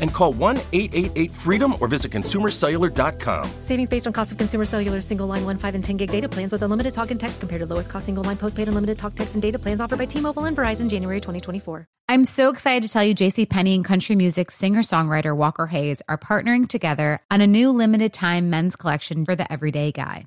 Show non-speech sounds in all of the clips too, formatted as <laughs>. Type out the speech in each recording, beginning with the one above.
and call 1 888 freedom or visit consumercellular.com. Savings based on cost of consumer cellular single line 1, 5, and 10 gig data plans with unlimited talk and text compared to lowest cost single line postpaid unlimited talk, text, and data plans offered by T Mobile and Verizon January 2024. I'm so excited to tell you JC Penney and country music singer-songwriter Walker Hayes are partnering together on a new limited time men's collection for the everyday guy.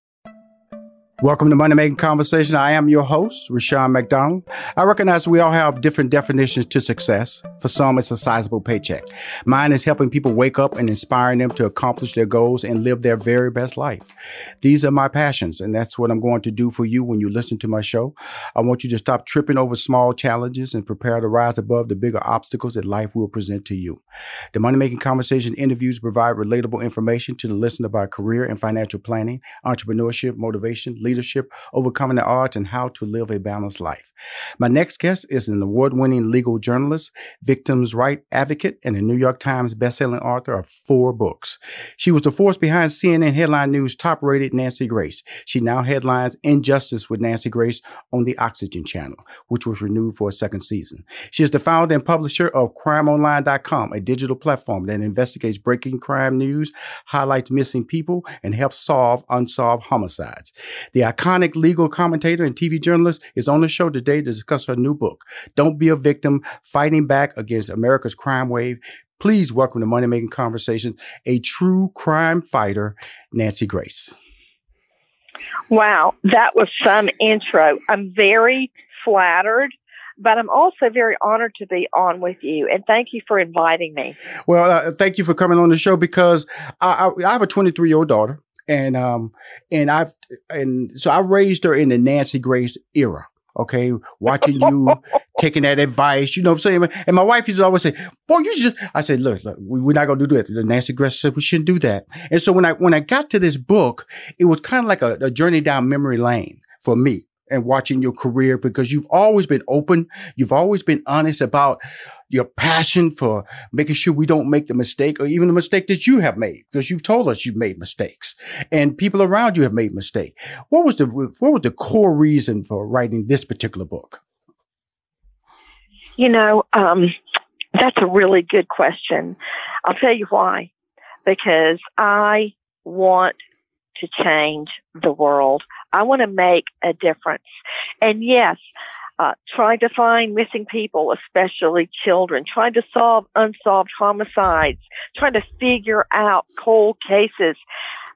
Welcome to Money Making Conversation. I am your host, Rushion McDonald. I recognize we all have different definitions to success. For some, it's a sizable paycheck. Mine is helping people wake up and inspiring them to accomplish their goals and live their very best life. These are my passions, and that's what I'm going to do for you when you listen to my show. I want you to stop tripping over small challenges and prepare to rise above the bigger obstacles that life will present to you. The Money Making Conversation interviews provide relatable information to the listener about career and financial planning, entrepreneurship, motivation, leadership, overcoming the odds, and how to live a balanced life. My next guest is an award winning legal journalist, victims' right advocate, and a New York Times bestselling author of four books. She was the force behind CNN Headline News' top rated Nancy Grace. She now headlines Injustice with Nancy Grace on the Oxygen Channel, which was renewed for a second season. She is the founder and publisher of CrimeOnline.com, a digital platform that investigates breaking crime news, highlights missing people, and helps solve unsolved homicides. The iconic legal commentator and TV journalist is on the show today to discuss her new book, Don't Be a Victim Fighting Back Against America's Crime Wave. Please welcome to Money Making Conversation a true crime fighter, Nancy Grace. Wow, that was some intro. I'm very flattered but I'm also very honored to be on with you, and thank you for inviting me. Well, uh, thank you for coming on the show because I, I, I have a 23 year old daughter, and um, and I've and so I raised her in the Nancy Grace era. Okay, watching you, <laughs> taking that advice, you know what I'm saying? And my wife used to always say, "Boy, you just." I said, "Look, look, we're not gonna do that." The Nancy Grace said we shouldn't do that. And so when I when I got to this book, it was kind of like a, a journey down memory lane for me and watching your career because you've always been open. You've always been honest about your passion for making sure we don't make the mistake or even the mistake that you have made because you've told us you've made mistakes and people around you have made mistakes. What was the what was the core reason for writing this particular book? You know, um, that's a really good question. I'll tell you why. Because I want to change the world. I want to make a difference. And yes, uh, trying to find missing people, especially children, trying to solve unsolved homicides, trying to figure out cold cases.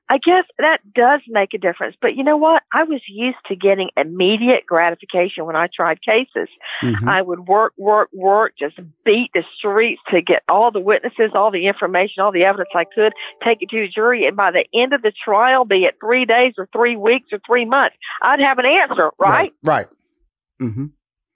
I guess that does make a difference. But you know what? I was used to getting immediate gratification when I tried cases. Mm-hmm. I would work, work, work, just beat the streets to get all the witnesses, all the information, all the evidence I could, take it to a jury. And by the end of the trial, be it three days or three weeks or three months, I'd have an answer, right? Right. right. Mm-hmm.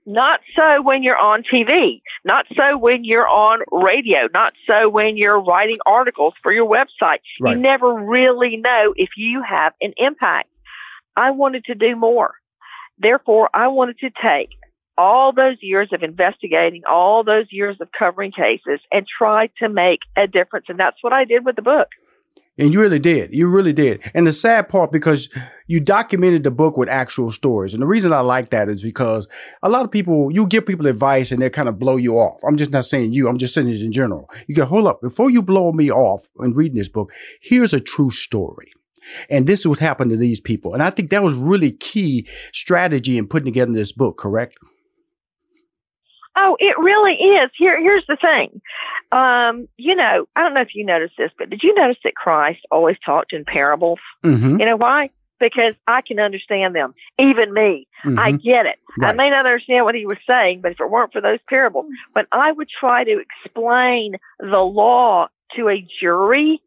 Not so when you're on TV. Not so when you're on radio. Not so when you're writing articles for your website. Right. You never really know if you have an impact. I wanted to do more. Therefore, I wanted to take all those years of investigating, all those years of covering cases, and try to make a difference. And that's what I did with the book. And you really did. You really did. And the sad part, because you documented the book with actual stories. And the reason I like that is because a lot of people, you give people advice and they kind of blow you off. I'm just not saying you, I'm just saying this in general. You go, hold up, before you blow me off in reading this book, here's a true story. And this is what happened to these people. And I think that was really key strategy in putting together this book, correct? Oh, it really is. Here, here's the thing. Um, you know, I don't know if you noticed this, but did you notice that Christ always talked in parables? Mm-hmm. You know why? Because I can understand them. Even me, mm-hmm. I get it. Right. I may not understand what he was saying, but if it weren't for those parables, when I would try to explain the law to a jury,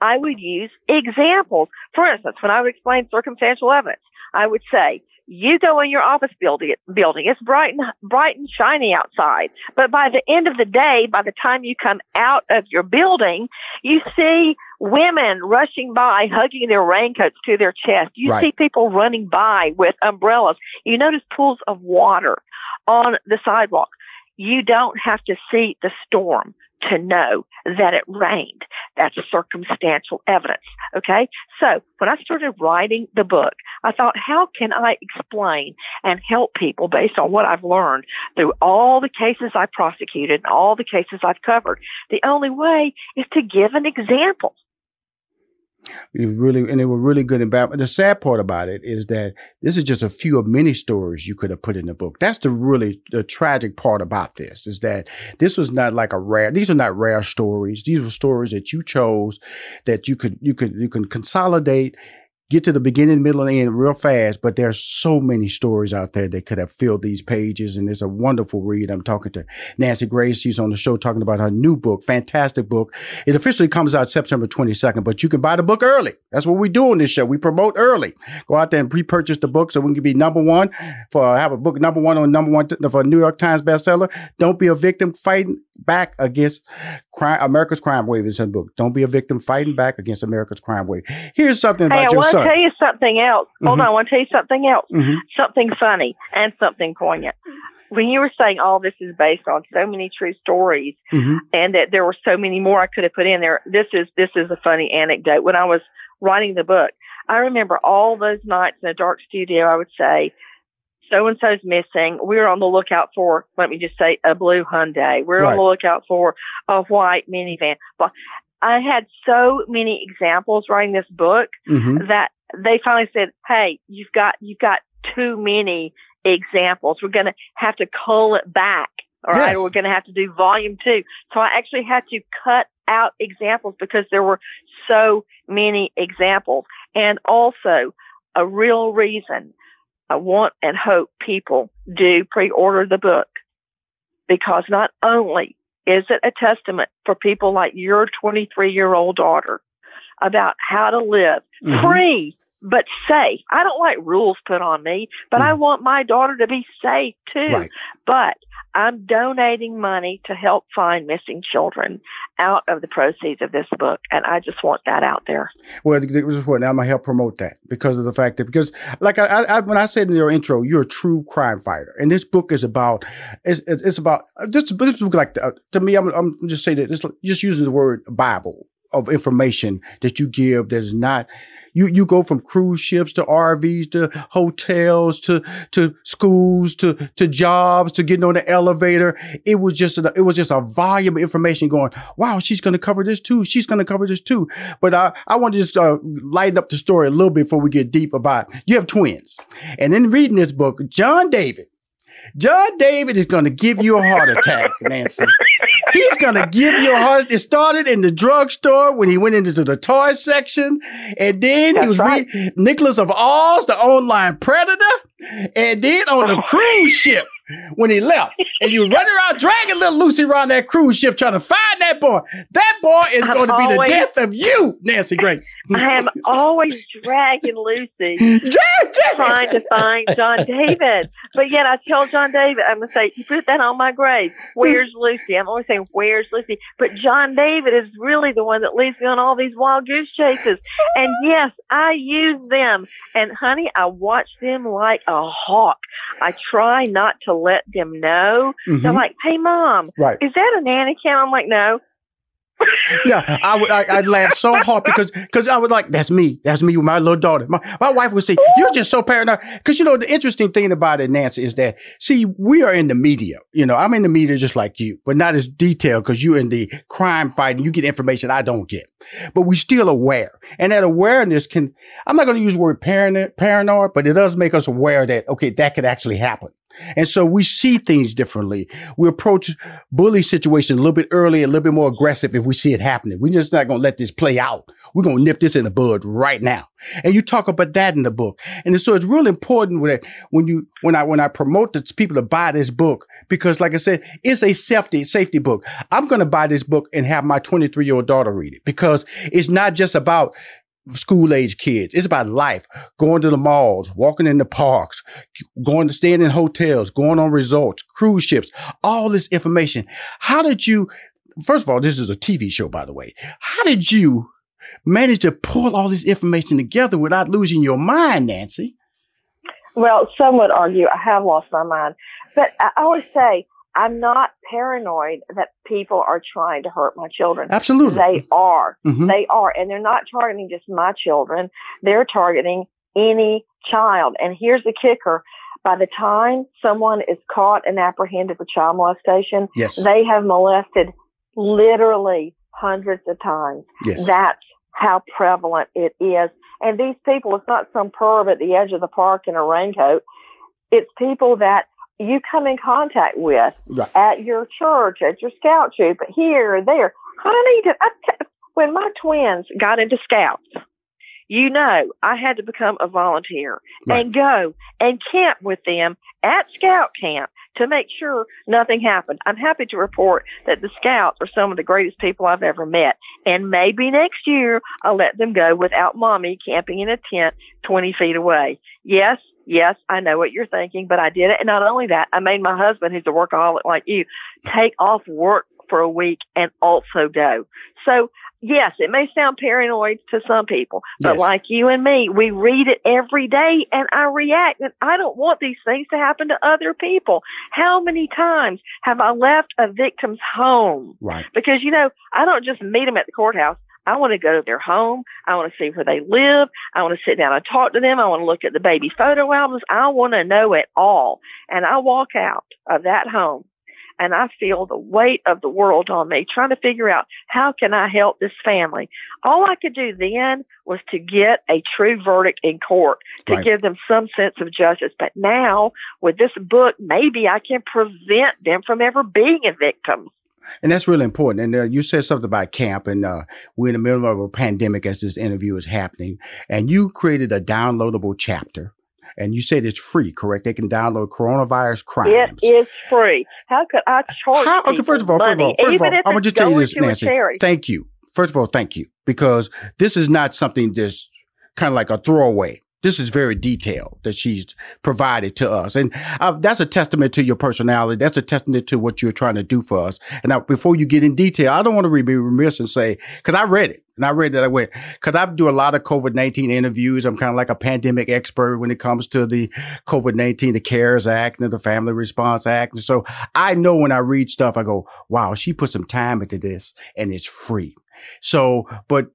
I would use examples. For instance, when I would explain circumstantial evidence, I would say, you go in your office building, building. It's bright and bright and shiny outside. But by the end of the day, by the time you come out of your building, you see women rushing by, hugging their raincoats to their chest. You right. see people running by with umbrellas. You notice pools of water on the sidewalk. You don't have to see the storm to know that it rained. That's circumstantial evidence. Okay. So when I started writing the book, I thought, how can I explain and help people based on what I've learned through all the cases I prosecuted and all the cases I've covered? The only way is to give an example. Really, and they were really good and bad. The sad part about it is that this is just a few of many stories you could have put in the book. That's the really the tragic part about this is that this was not like a rare. These are not rare stories. These were stories that you chose that you could you could you can consolidate get to the beginning, middle, and end real fast. But there's so many stories out there that could have filled these pages, and it's a wonderful read. I'm talking to Nancy Grace. She's on the show talking about her new book, fantastic book. It officially comes out September 22nd, but you can buy the book early. That's what we do on this show. We promote early. Go out there and pre-purchase the book so we can be number one for uh, have a book number one on number one for a New York Times bestseller. Don't be a victim fighting back against crime, America's crime wave is her book. Don't be a victim fighting back against America's crime wave. Here's something about hey, your son. I want tell you something else. Mm-hmm. Hold on, I want to tell you something else. Mm-hmm. Something funny and something poignant. When you were saying all this is based on so many true stories, mm-hmm. and that there were so many more I could have put in there, this is this is a funny anecdote. When I was writing the book, I remember all those nights in a dark studio. I would say, so and so's missing. We're on the lookout for, let me just say, a blue Hyundai. We're right. on the lookout for a white minivan. I had so many examples writing this book mm-hmm. that they finally said, "Hey, you've got you've got too many examples. We're going to have to cull it back. All yes. right, we're going to have to do volume two. So I actually had to cut out examples because there were so many examples, and also a real reason I want and hope people do pre-order the book because not only is it a testament for people like your 23 year old daughter about how to live mm-hmm. free but safe. I don't like rules put on me, but mm. I want my daughter to be safe too. Right. But I'm donating money to help find missing children out of the proceeds of this book, and I just want that out there. Well, this is what now I'm gonna help promote that because of the fact that because, like I, I when I said in your intro, you're a true crime fighter, and this book is about it's it's about just this book like uh, to me. I'm I'm just saying that just just using the word Bible of information that you give that's not You you go from cruise ships to RVs to hotels to to schools to to jobs to getting on the elevator. It was just a, it was just a volume of information going. Wow, she's going to cover this too. She's going to cover this too. But I I want to just uh, lighten up the story a little bit before we get deep about. You have twins, and in reading this book, John David. John David is going to give you a heart attack, Nancy. He's going to give you a heart. It started in the drugstore when he went into the toy section. And then That's he was right. reading Nicholas of Oz, the online predator. And then on the <laughs> cruise ship, when he left. And you running around dragging little Lucy around that cruise ship trying to find that boy. That boy is I'm going to be the death of you, Nancy Grace. <laughs> I am always dragging Lucy, <laughs> trying to find John David. But yet I tell John David, I'm going to say, you put that on my grave. Where's Lucy? I'm always saying, where's Lucy? But John David is really the one that leads me on all these wild goose chases. And yes, I use them. And honey, I watch them like a hawk. I try not to let them know. Mm-hmm. They're like, "Hey, mom, right. is that a nanny cam?" I'm like, "No." <laughs> yeah, I would. I, would laugh so hard because because I would like that's me. That's me with my little daughter. My, my wife would say, "You're just so paranoid." Because you know the interesting thing about it, Nancy, is that see we are in the media. You know, I'm in the media just like you, but not as detailed because you're in the crime fighting. You get information I don't get, but we still aware, and that awareness can. I'm not going to use the word paranoid, paranoid, but it does make us aware that okay, that could actually happen. And so we see things differently. We approach bully situations a little bit early, a little bit more aggressive if we see it happening. We're just not going to let this play out. We're going to nip this in the bud right now. And you talk about that in the book. And so it's really important that when you, when I, when I promote the people to buy this book, because like I said, it's a safety, safety book. I'm going to buy this book and have my 23 year old daughter read it because it's not just about school age kids. It's about life, going to the malls, walking in the parks, going to staying in hotels, going on resorts, cruise ships, all this information. How did you, first of all, this is a TV show, by the way. How did you manage to pull all this information together without losing your mind, Nancy? Well, some would argue I have lost my mind, but I always say I'm not paranoid that people are trying to hurt my children. Absolutely. They are. Mm-hmm. They are. And they're not targeting just my children. They're targeting any child. And here's the kicker. By the time someone is caught and apprehended for child molestation, yes. they have molested literally hundreds of times. Yes. That's how prevalent it is. And these people, it's not some perv at the edge of the park in a raincoat. It's people that you come in contact with right. at your church, at your scout troop, here or there. I, when my twins got into scouts, you know, I had to become a volunteer right. and go and camp with them at scout camp to make sure nothing happened. I'm happy to report that the scouts are some of the greatest people I've ever met. And maybe next year I'll let them go without mommy camping in a tent 20 feet away. Yes, Yes, I know what you're thinking, but I did it. And not only that, I made my husband, who's a workaholic like you, take off work for a week and also go. So yes, it may sound paranoid to some people, but yes. like you and me, we read it every day and I react and I don't want these things to happen to other people. How many times have I left a victim's home? Right. Because, you know, I don't just meet them at the courthouse. I want to go to their home. I want to see where they live. I want to sit down and talk to them. I want to look at the baby photo albums. I want to know it all. And I walk out of that home and I feel the weight of the world on me trying to figure out how can I help this family. All I could do then was to get a true verdict in court to right. give them some sense of justice. But now with this book, maybe I can prevent them from ever being a victim. And that's really important. And uh, you said something about camp, and uh, we're in the middle of a pandemic as this interview is happening. And you created a downloadable chapter. And you said it's free, correct? They can download coronavirus crimes. It is free. How could I charge How, okay, first of all, first of all, first of all, I'm gonna just tell you this, Nancy. Thank you. First of all, thank you because this is not something that's kind of like a throwaway this is very detailed that she's provided to us. And uh, that's a testament to your personality. That's a testament to what you're trying to do for us. And now, before you get in detail, I don't want to be remiss and say, because I read it and I read that I went, because I do a lot of COVID 19 interviews. I'm kind of like a pandemic expert when it comes to the COVID 19, the CARES Act and the Family Response Act. And so I know when I read stuff, I go, wow, she put some time into this and it's free. So, but,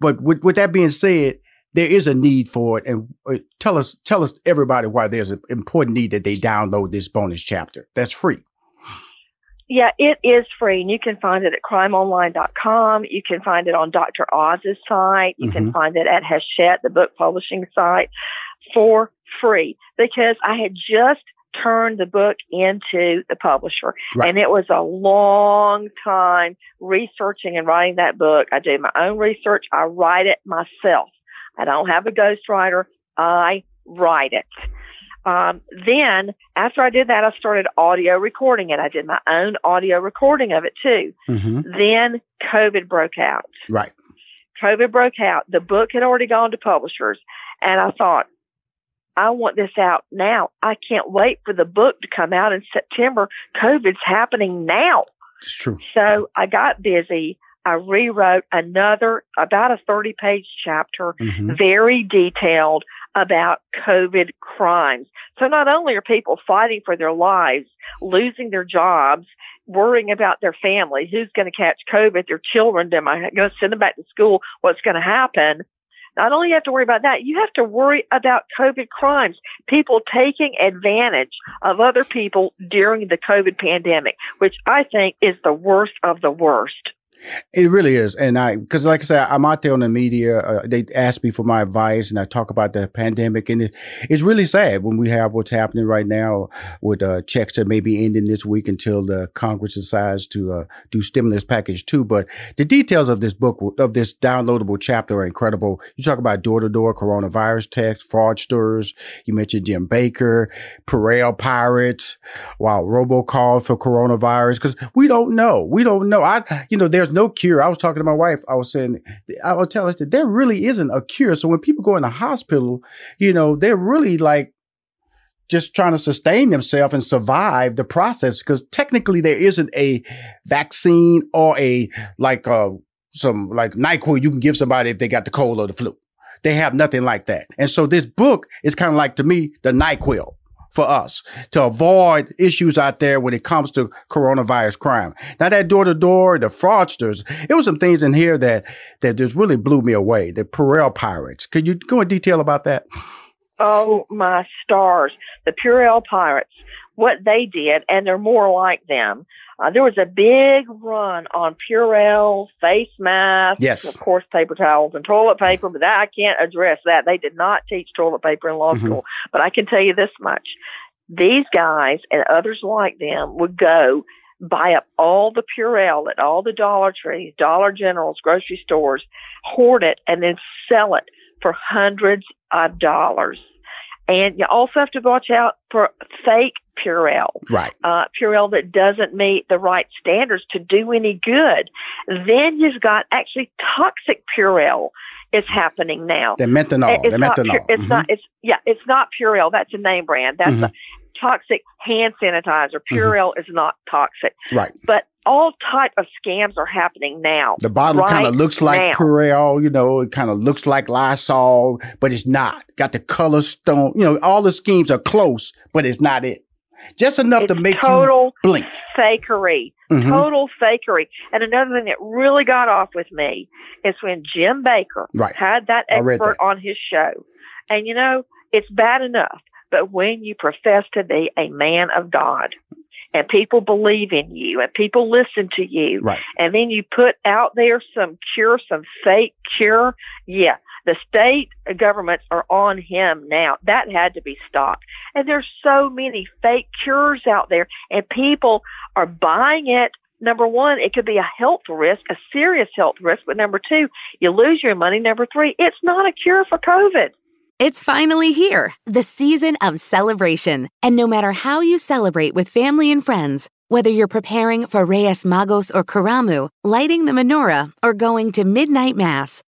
but with, with that being said, there is a need for it, and uh, tell us, tell us, everybody, why there's an important need that they download this bonus chapter. That's free. Yeah, it is free, and you can find it at crimeonline.com. You can find it on Dr. Oz's site. You mm-hmm. can find it at Hachette, the book publishing site, for free because I had just turned the book into the publisher. Right. And it was a long time researching and writing that book. I do my own research. I write it myself. I don't have a ghostwriter. I write it. Um, then after I did that, I started audio recording it. I did my own audio recording of it too. Mm-hmm. Then COVID broke out. Right. COVID broke out. The book had already gone to publishers. And I thought, I want this out now. I can't wait for the book to come out in September. COVID's happening now. It's true. So I got busy. I rewrote another, about a 30 page chapter, mm-hmm. very detailed about COVID crimes. So not only are people fighting for their lives, losing their jobs, worrying about their family, who's going to catch COVID, their children, am I going to send them back to school? What's going to happen? Not only you have to worry about that, you have to worry about COVID crimes, people taking advantage of other people during the COVID pandemic, which I think is the worst of the worst. It really is, and I because like I said, I'm out there on the media. Uh, they ask me for my advice, and I talk about the pandemic, and it, it's really sad when we have what's happening right now with uh, checks that may be ending this week until the Congress decides to uh, do stimulus package two. But the details of this book, of this downloadable chapter, are incredible. You talk about door to door coronavirus tests, fraudsters. You mentioned Jim Bakker, Purell pirates, while robocall for coronavirus because we don't know. We don't know. I, you know, there's no cure. I was talking to my wife. I was saying, I was telling her that there really isn't a cure. So when people go in the hospital, you know, they're really like just trying to sustain themselves and survive the process because technically there isn't a vaccine or a like uh some like NyQuil you can give somebody if they got the cold or the flu. They have nothing like that. And so this book is kind of like to me the NyQuil for us to avoid issues out there when it comes to coronavirus crime. Now that door to door, the fraudsters, it was some things in here that that just really blew me away. The Purell pirates. Could you go in detail about that? Oh my stars! The Purell pirates. What they did, and they're more like them. Uh, there was a big run on Purell face masks, yes, of course, paper towels and toilet paper. But that I can't address that. They did not teach toilet paper in law mm-hmm. school. But I can tell you this much: these guys and others like them would go buy up all the Purell at all the Dollar Trees, Dollar Generals, grocery stores, hoard it, and then sell it for hundreds of dollars. And you also have to watch out for fake Purell. Right. Uh, Purell that doesn't meet the right standards to do any good. Then you've got actually toxic Purell is happening now. The methanol. It's the not methanol. It's mm-hmm. not. It's yeah. It's not Purell. That's a name brand. That's mm-hmm. a toxic hand sanitizer. Mm-hmm. Purell mm-hmm. is not toxic. Right. But all type of scams are happening now. The bottle right kind of looks like now. Purell, you know, it kind of looks like Lysol, but it's not. Got the color stone, you know, all the schemes are close, but it's not it. Just enough it's to make total you blink. Fakery. Mm-hmm. Total fakery. And another thing that really got off with me is when Jim Bakker right. had that expert that. on his show. And you know, it's bad enough, but when you profess to be a man of God, and people believe in you and people listen to you. Right. And then you put out there some cure, some fake cure. Yeah. The state governments are on him now. That had to be stopped. And there's so many fake cures out there and people are buying it. Number one, it could be a health risk, a serious health risk. But number two, you lose your money. Number three, it's not a cure for COVID. It's finally here, the season of celebration. And no matter how you celebrate with family and friends, whether you're preparing for Reyes Magos or Karamu, lighting the menorah, or going to midnight mass,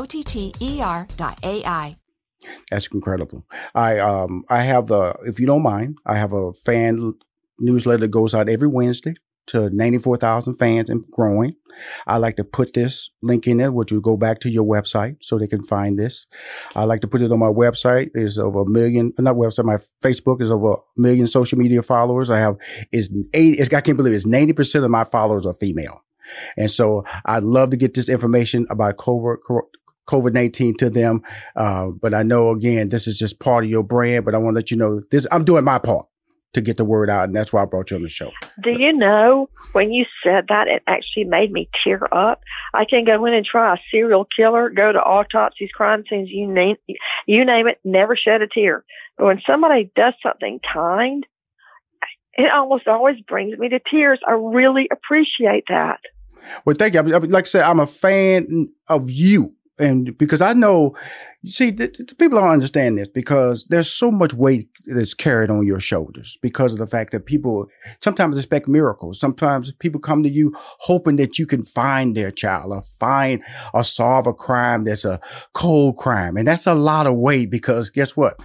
O O-T-T-E-R dot A-I. That's incredible. I um I have the if you don't mind, I have a fan newsletter that goes out every Wednesday to 94,000 fans and growing. I like to put this link in there, which will go back to your website so they can find this. I like to put it on my website. There's over a million, not website, my Facebook is over a million social media followers. I have is eight, I can't believe it, it's 90% of my followers are female. And so I'd love to get this information about covert, COVID 19 to them. Uh, but I know, again, this is just part of your brand, but I want to let you know this, I'm doing my part to get the word out. And that's why I brought you on the show. Do you know when you said that, it actually made me tear up? I can go in and try a serial killer, go to autopsies, crime scenes, you name, you name it, never shed a tear. But when somebody does something kind, it almost always brings me to tears. I really appreciate that. Well, thank you. I mean, like I said, I'm a fan of you and because I know, you see, people don't understand this because there's so much weight that's carried on your shoulders because of the fact that people sometimes expect miracles. Sometimes people come to you hoping that you can find their child or find or solve a crime that's a cold crime, and that's a lot of weight because guess what?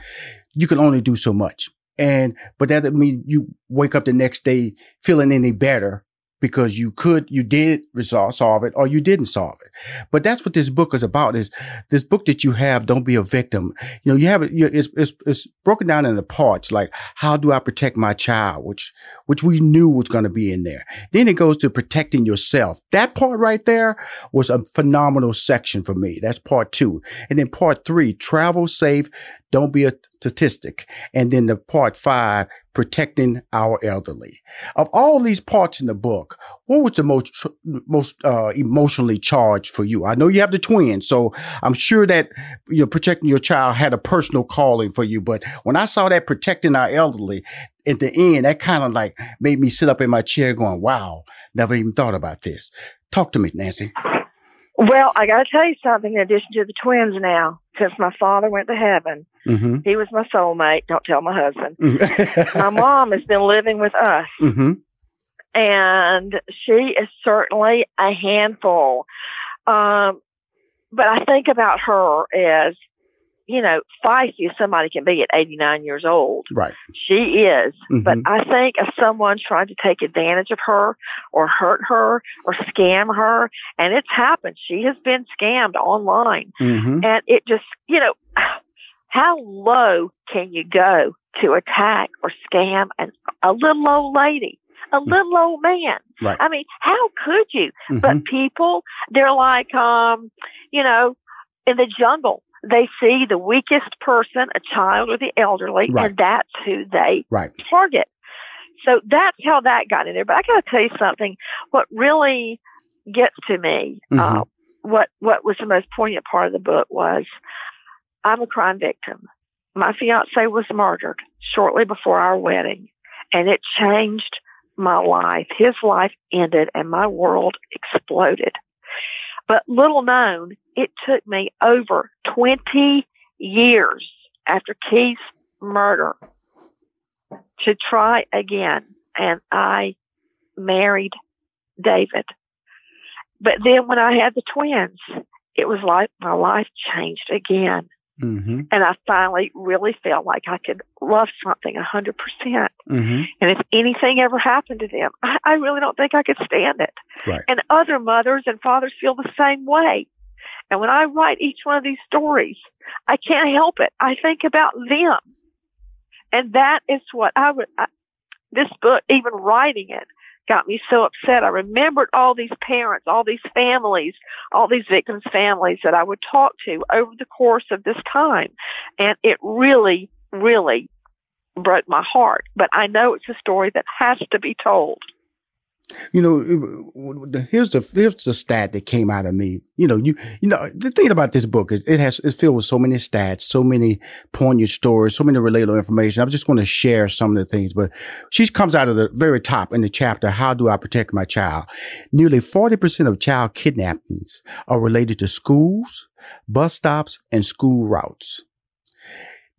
You can only do so much. And, but that doesn't mean you wake up the next day feeling any better because you could, you did resolve, solve it or you didn't solve it. But that's what this book is about is this book that you have, Don't Be a Victim. You know, you have it, it's, it's, it's broken down into parts like how do I protect my child, which, which we knew was going to be in there. Then it goes to protecting yourself. That part right there was a phenomenal section for me. That's part two. And then part three, travel safe, don't be a statistic. And then the part five, protecting our elderly. Of all these parts in the book, what was the most most uh, emotionally charged for you? I know you have the twins, so I'm sure that you know protecting your child had a personal calling for you. But when I saw that protecting our elderly at the end, that kind of like made me sit up in my chair, going, "Wow, never even thought about this." Talk to me, Nancy. Well, I got to tell you something. In addition to the twins, now since my father went to heaven, mm-hmm. he was my soulmate. Don't tell my husband. Mm-hmm. <laughs> my mom has been living with us, mm-hmm. and she is certainly a handful. Um, but I think about her as you know, feisty as somebody can be at 89 years old. Right. She is. Mm-hmm. But I think if someone tried to take advantage of her or hurt her or scam her, and it's happened, she has been scammed online. Mm-hmm. And it just, you know, how low can you go to attack or scam an, a little old lady? a mm. little old man. Right. I mean, how could you? Mm-hmm. But people, they're like, um, you know, in the jungle, they see the weakest person, a child or the elderly, right. and that's who they right. target. So that's how that got in there. But I got to tell you something. What really gets to me, mm-hmm. uh, what what was the most poignant part of the book was, I'm a crime victim. My fiance was murdered shortly before our wedding, and it changed my life. His life ended, and my world exploded. But little known, it took me over 20 years after Keith's murder to try again. And I married David. But then when I had the twins, it was like my life changed again. Mm-hmm. And I finally really felt like I could love something a hundred percent. Mm-hmm. And if anything ever happened to them, I, I really don't think I could stand it. Right. And other mothers and fathers feel the same way. And when I write each one of these stories, I can't help it. I think about them. And that is what I would, I, this book, even writing it, got me so upset. I remembered all these parents, all these families, all these victims' families that I would talk to over the course of this time. And it really, really broke my heart. But I know it's a story that has to be told. You know, here's the here's the stat that came out of me. You know, you you know the thing about this book is it has it's filled with so many stats, so many poignant stories, so many relatable information. I'm just going to share some of the things, but she comes out of the very top in the chapter. How do I protect my child? Nearly forty percent of child kidnappings are related to schools, bus stops, and school routes.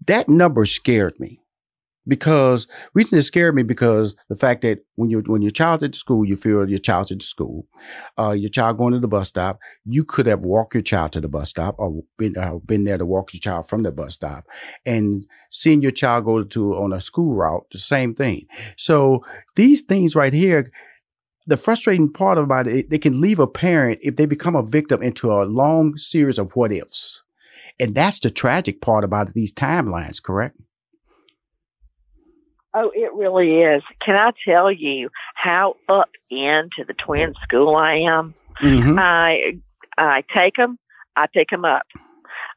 That number scared me because reason it scared me because the fact that when you when your child's at school, you feel your child's at school, uh, your child going to the bus stop, you could have walked your child to the bus stop or been uh, been there to walk your child from the bus stop, and seeing your child go to on a school route, the same thing. So these things right here. The frustrating part about it, they can leave a parent if they become a victim into a long series of what ifs. And that's the tragic part about these timelines, correct? Oh, it really is. Can I tell you how up into the twin school I am? Mm-hmm. I I take them, I pick them up.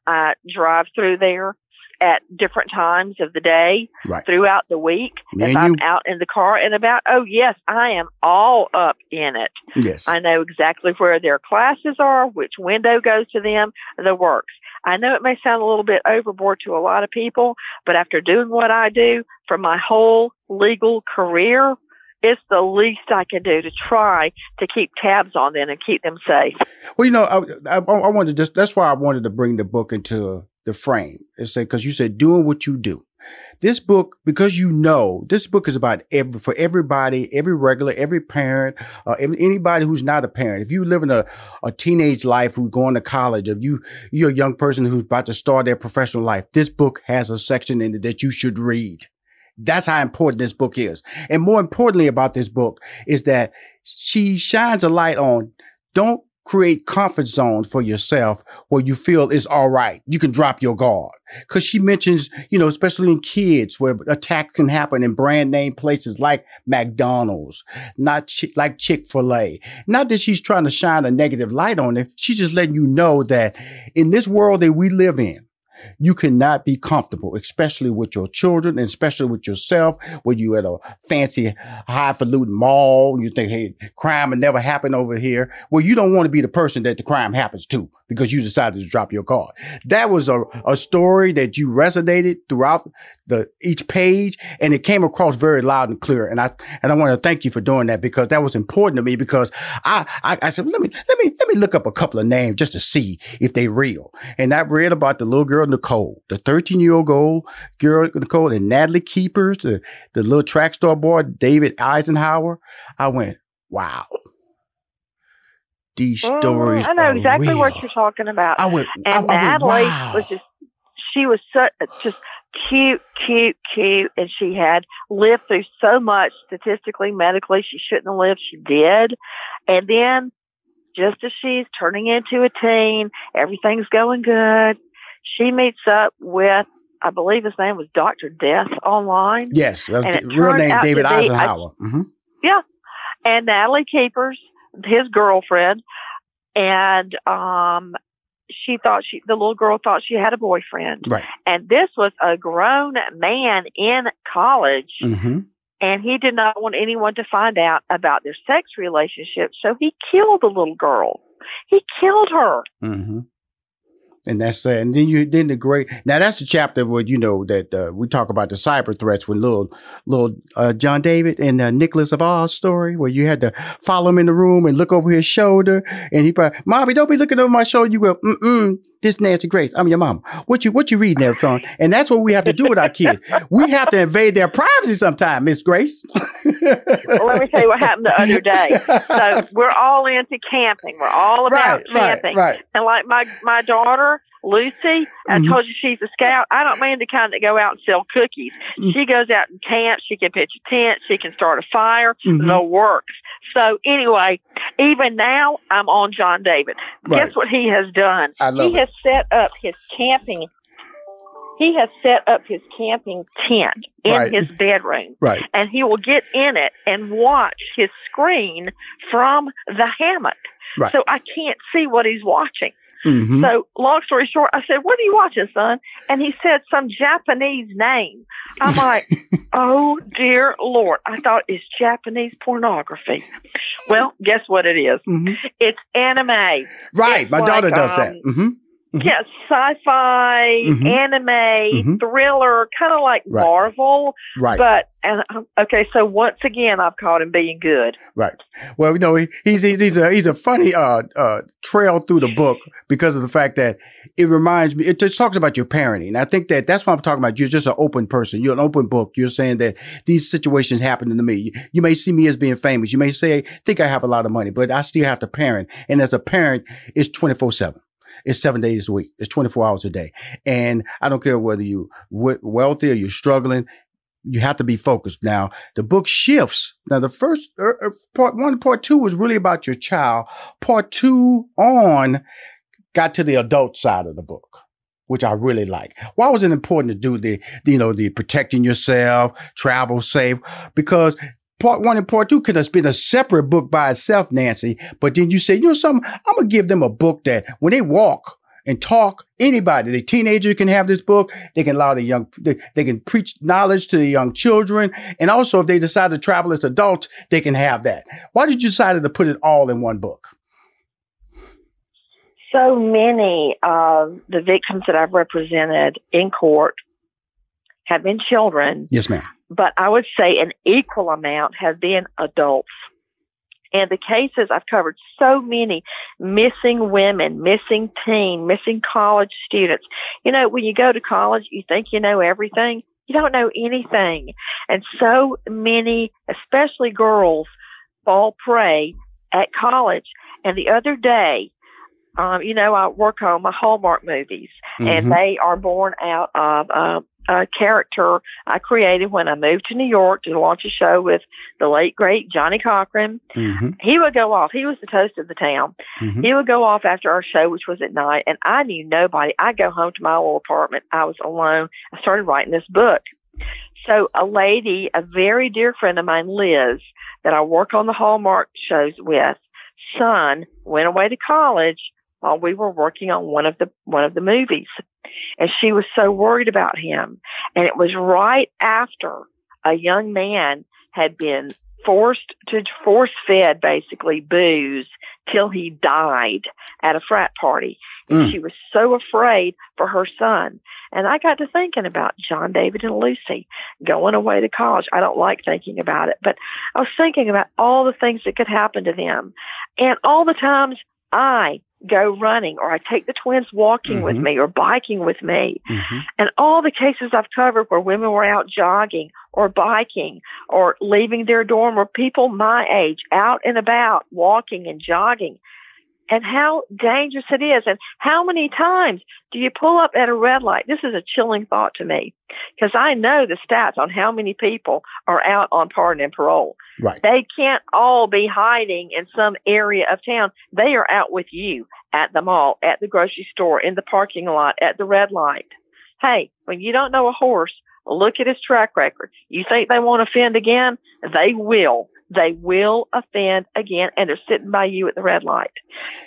I drive through there at different times of the day right. throughout the week. if I'm out in the car and about, oh yes, I am all up in it. Yes. I know exactly where their classes are, which window goes to them, the works. I know it may sound a little bit overboard to a lot of people, but after doing what I do for my whole legal career, it's the least I can do to try to keep tabs on them and keep them safe. Well, you know, I, I, I wanted to just, that's why I wanted to bring the book into the frame. It's because you said doing what you do. This book, because you know, this book is about every for everybody, every regular, every parent, uh, anybody who's not a parent. If you live in a, a teenage life, who's going to college, if you you're a young person who's about to start their professional life, this book has a section in it that you should read. That's how important this book is. And more importantly about this book is that she shines a light on don't create comfort zones for yourself where you feel it's all right. You can drop your guard. Cause she mentions, you know, especially in kids where attacks can happen in brand name places like McDonald's, not ch- like Chick-fil-A. Not that she's trying to shine a negative light on it. She's just letting you know that in this world that we live in, you cannot be comfortable, especially with your children and especially with yourself when you're at a fancy, highfalutin mall. You think, hey, crime will never happen over here. Well, you don't want to be the person that the crime happens to because you decided to drop your card. That was a, a story that you resonated throughout the each page and it came across very loud and clear. And I and I want to thank you for doing that because that was important to me because I, I, I said, let me let me let me look up a couple of names just to see if they real. And I read about the little girl Nicole, the 13 year old girl, girl Nicole, and Natalie Keepers, the, the little track star boy, David Eisenhauer. I went, wow these mm, stories. I know exactly real. what you're talking about. I went, and I, I Natalie went, wow. was just, she was so, just cute, cute, cute, and she had lived through so much statistically, medically. She shouldn't have lived. She did. And then just as she's turning into a teen, everything's going good. She meets up with I believe his name was Doctor Death online. Yes, real name David Eisenhauer. Mm-hmm. Yeah, and Natalie Keepers his girlfriend, and um, she thought she the little girl thought she had a boyfriend. Right. And this was a grown man in college. Mm-hmm. And he did not want anyone to find out about their sex relationship, so he killed the little girl. He killed her. Mm-hmm and that's uh, and then you then the great now that's the chapter where you know that uh, we talk about the cyber threats with little little uh, John David and uh, Nicholas of Oz story where you had to follow him in the room and look over his shoulder and he probably mommy don't be looking over my shoulder you go mm mm this Nancy Grace I'm your mom what you what you reading there son and that's what we have to do with our kids we have to invade their privacy sometime Miss Grace. well, let me tell you what happened the other day. So we're all into camping. We're all about right, camping. Right, right. And like my my daughter Lucy, I Mhm. told you she's a scout. I don't mean the kind that go out and sell cookies. Mm. She goes out and camps. She can pitch a tent. She can start a fire. Mhm. The works. So anyway, even now I'm on John David. Right. Guess what he has done? I love he it. has set up his camping. He has set up his camping tent in Right. his bedroom Right. and he will get in it and watch his screen from the hammock. Right. So I can't see what he's watching. Mhm. So, long story short, I said, What are you watching, son? And he said some Japanese name. I'm like, <laughs> Oh, dear Lord. I thought it's Japanese pornography. Well, guess what it is? Mhm. It's anime. Right. It's My daughter like, does that. um, hmm Yeah, sci-fi, Mhm. anime, Mhm. thriller, kind of like Right. Marvel. Right. But and um, okay, so once again, I've caught him being good. Right. Well, you know, he, he's he's a he's a funny uh uh trail through the book because of the fact that it reminds me. It just talks about your parenting. I think that that's what I'm talking about. You're just an open person. You're an open book. You're saying that these situations happen to me. You, you may see me as being famous. You may say think I have a lot of money, but I still have to parent. And as a parent, it's 24 seven. It's seven days a week. It's 24 hours a day. And I don't care whether you we- wealthy or you're struggling you have to be focused. Now, the book shifts. Now, the first er, part one, part two was really about your child. Part two on got to the adult side of the book, which I really like. Why was it important to do the, you know, the protecting yourself, travel safe? Because part one and part two could have been a separate book by itself, Nancy. But then you say, you know, something, I'm gonna give them a book that when they walk and talk, anybody, the teenager can have this book. They can allow the young, they, they can preach knowledge to the young children. And also, if they decide to travel as adults, they can have that. Why did you decide to put it all in one book? So many of the victims that I've represented in court have been children, Yes, ma'am. but I would say an equal amount have been adults. And the cases I've covered so many missing women, missing teen, missing college students. You know, when you go to college, you think you know everything. You don't know anything. And so many, especially girls, fall prey at college. And the other day, um, you know, I work on my Hallmark movies, and Mhm. they are born out of uh, a character I created when I moved to New York to launch a show with the late great Johnnie Cochran. Mm-hmm. He would go off. He was the toast of the town. Mhm. He would go off after our show, which was at night, and I knew nobody. I go home to my little apartment. I was alone. I started writing this book. So a lady, a very dear friend of mine, Liz, that I work on the Hallmark shows with, son went away to college while we were working on one of the one of the movies. And she was so worried about him. And it was right after a young man had been forced to force fed basically booze till he died at a frat party. And Mm. she was so afraid for her son. And I got to thinking about John David and Lucy going away to college. I don't like thinking about it, but I was thinking about all the things that could happen to them. And all the times I go running or I take the twins walking with Mhm. me or biking with me. Mm-hmm. And all the cases I've covered where women were out jogging or biking or leaving their dorm or people my age out and about walking and jogging. And how dangerous it is. And how many times do you pull up at a red light? This is a chilling thought to me because I know the stats on how many people are out on pardon and parole. Right. They can't all be hiding in some area of town. They are out with you at the mall, at the grocery store, in the parking lot, at the red light. Hey, when you don't know a horse, look at his track record. You think they won't offend again? They will. They will offend again, and they're sitting by you at the red light.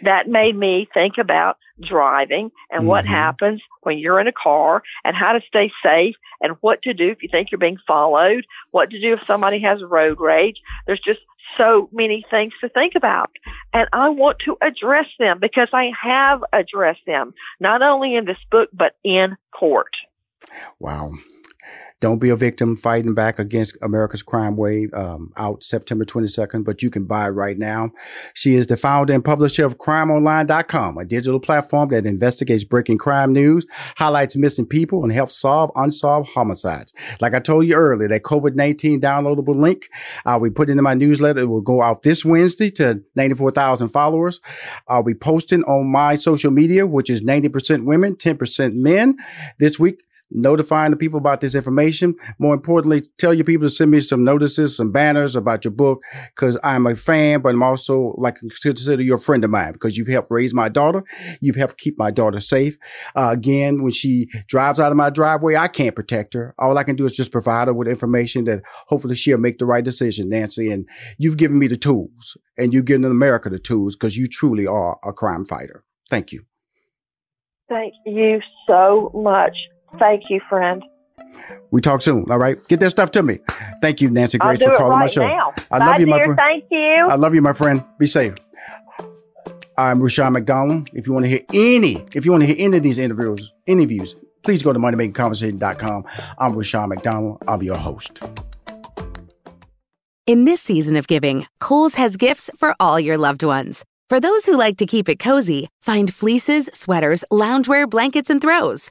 That made me think about driving and what Mhm. happens when you're in a car and how to stay safe and what to do if you think you're being followed, what to do if somebody has road rage. There's just so many things to think about. And I want to address them because I have addressed them, not only in this book, but in court. Wow. Don't be a victim fighting back against America's crime wave um, out September 22nd, but you can buy it right now. She is the founder and publisher of crimeonline.com, a digital platform that investigates breaking crime news, highlights missing people, and helps solve unsolved homicides. Like I told you earlier, that COVID 19 downloadable link uh, we put in my newsletter. It will go out this Wednesday to 94,000 followers. I'll be posting on my social media, which is 90% women, 10% men this week notifying the people about this information. More importantly, tell your people to send me some notices, some banners about your book, because I'm a fan, but I'm also like consider you a friend of mine because you've helped raise my daughter. You've helped keep my daughter safe. Uh, again, when she drives out of my driveway, I can't protect her. All I can do is just provide her with information that hopefully she'll make the right decision, Nancy. And you've given me the tools and you've given America the tools because you truly are a crime fighter. Thank you. Thank you so much. Thank you, friend. We talk soon. All right. Get that stuff to me. Thank you, Nancy Grace, for calling right my show. Now. I Bye, love you, dear. my friend. Thank you. I love you, my friend. Be safe. I'm Rushion McDonald. If you want to hear any, if you want to hear any of these interviews, interviews, please go to moneymakingconversation.com. I'm Rushion McDonald. I'm your host. In this season of giving, Kohl's has gifts for all your loved ones. For those who like to keep it cozy, find fleeces, sweaters, loungewear, blankets, and throws.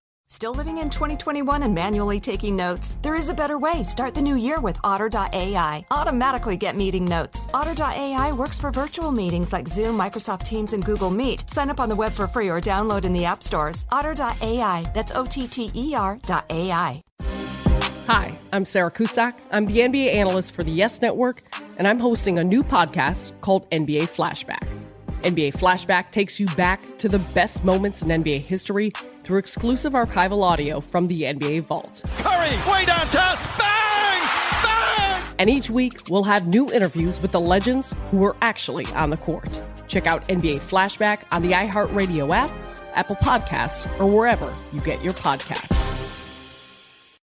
Still living in 2021 and manually taking notes? There is a better way. Start the new year with Otter.ai. Automatically get meeting notes. Otter.ai works for virtual meetings like Zoom, Microsoft Teams, and Google Meet. Sign up on the web for free or download in the app stores. Otter.ai. That's O T T E R.ai. Hi, I'm Sarah Kustok. I'm the NBA analyst for the Yes Network, and I'm hosting a new podcast called NBA Flashback. NBA Flashback takes you back to the best moments in NBA history through exclusive archival audio from the NBA Vault. Curry, way downtown, bang! Bang! And each week, we'll have new interviews with the legends who were actually on the court. Check out NBA Flashback on the iHeartRadio app, Apple Podcasts, or wherever you get your podcasts.